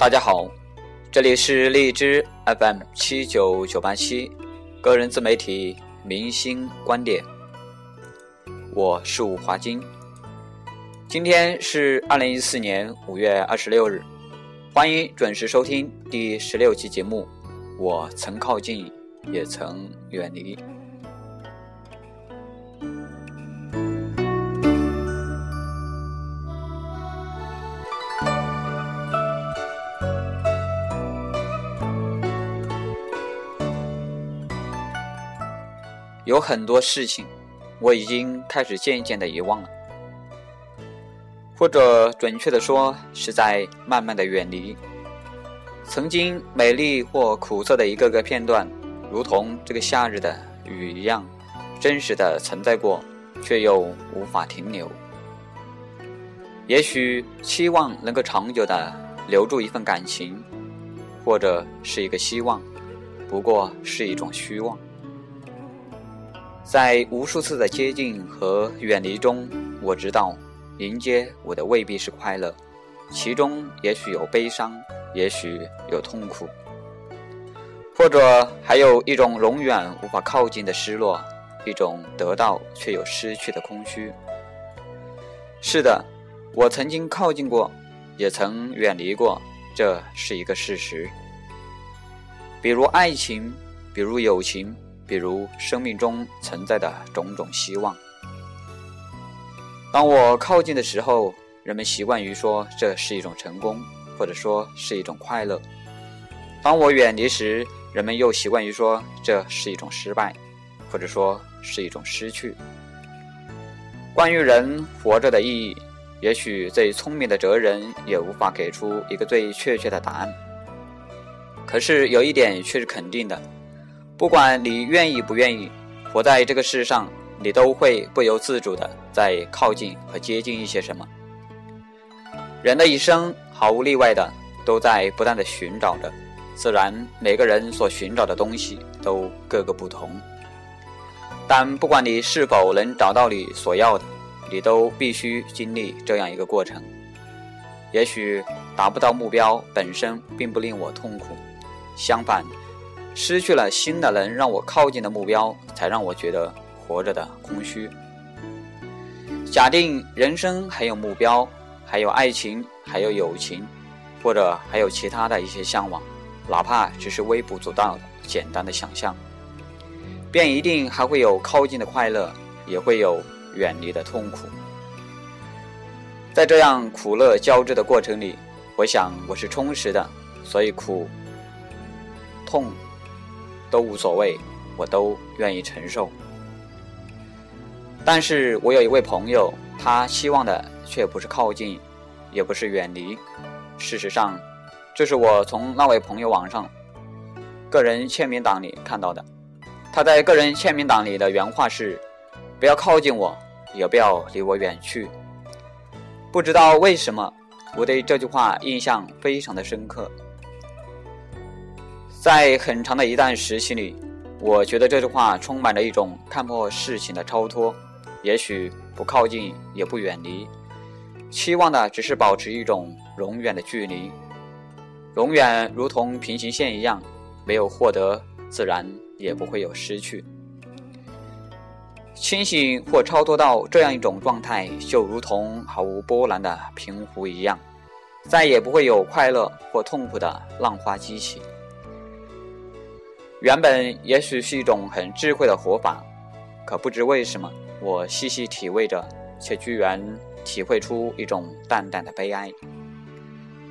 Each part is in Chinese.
大家好，这里是荔枝 FM 七九九八七，个人自媒体明星观点，我是武华金。今天是二零一四年五月二十六日，欢迎准时收听第十六期节目。我曾靠近，也曾远离。有很多事情，我已经开始渐渐的遗忘了，或者准确的说，是在慢慢的远离。曾经美丽或苦涩的一个个片段，如同这个夏日的雨一样，真实的存在过，却又无法停留。也许期望能够长久的留住一份感情，或者是一个希望，不过是一种虚妄。在无数次的接近和远离中，我知道迎接我的未必是快乐，其中也许有悲伤，也许有痛苦，或者还有一种永远无法靠近的失落，一种得到却又失去的空虚。是的，我曾经靠近过，也曾远离过，这是一个事实。比如爱情，比如友情。比如生命中存在的种种希望。当我靠近的时候，人们习惯于说这是一种成功，或者说是一种快乐；当我远离时，人们又习惯于说这是一种失败，或者说是一种失去。关于人活着的意义，也许最聪明的哲人也无法给出一个最确切的答案。可是有一点却是肯定的。不管你愿意不愿意，活在这个世上，你都会不由自主的在靠近和接近一些什么。人的一生毫无例外的都在不断的寻找着，自然每个人所寻找的东西都各个不同。但不管你是否能找到你所要的，你都必须经历这样一个过程。也许达不到目标本身并不令我痛苦，相反。失去了新的能让我靠近的目标，才让我觉得活着的空虚。假定人生还有目标，还有爱情，还有友情，或者还有其他的一些向往，哪怕只是微不足道的简单的想象，便一定还会有靠近的快乐，也会有远离的痛苦。在这样苦乐交织的过程里，我想我是充实的，所以苦、痛。都无所谓，我都愿意承受。但是我有一位朋友，他希望的却不是靠近，也不是远离。事实上，这是我从那位朋友网上个人签名档里看到的。他在个人签名档里的原话是：“不要靠近我，也不要离我远去。”不知道为什么，我对这句话印象非常的深刻。在很长的一段时期里，我觉得这句话充满了一种看破事情的超脱。也许不靠近，也不远离，期望的只是保持一种永远的距离。永远如同平行线一样，没有获得，自然也不会有失去。清醒或超脱到这样一种状态，就如同毫无波澜的平湖一样，再也不会有快乐或痛苦的浪花激起。原本也许是一种很智慧的活法，可不知为什么，我细细体味着，却居然体会出一种淡淡的悲哀。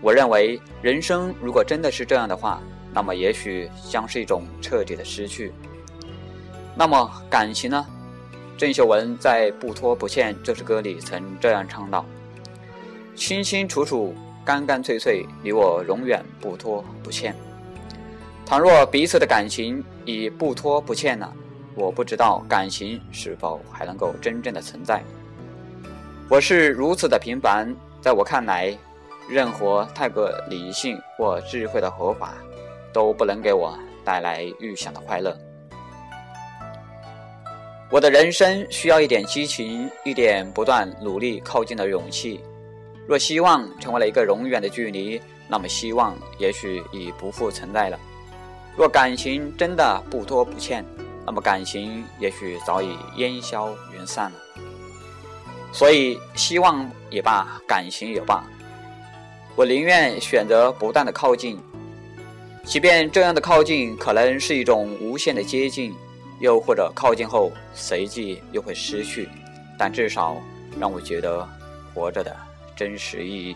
我认为，人生如果真的是这样的话，那么也许将是一种彻底的失去。那么感情呢？郑秀文在《不拖不欠》这首歌里曾这样唱道：“清清楚楚，干干脆脆，你我永远不拖不欠。”倘若彼此的感情已不拖不欠了，我不知道感情是否还能够真正的存在。我是如此的平凡，在我看来，任何太过理性或智慧的活法，都不能给我带来预想的快乐。我的人生需要一点激情，一点不断努力靠近的勇气。若希望成为了一个永远的距离，那么希望也许已不复存在了。若感情真的不拖不欠，那么感情也许早已烟消云散了。所以，希望也罢，感情也罢，我宁愿选择不断的靠近，即便这样的靠近可能是一种无限的接近，又或者靠近后随即又会失去，但至少让我觉得活着的真实意义。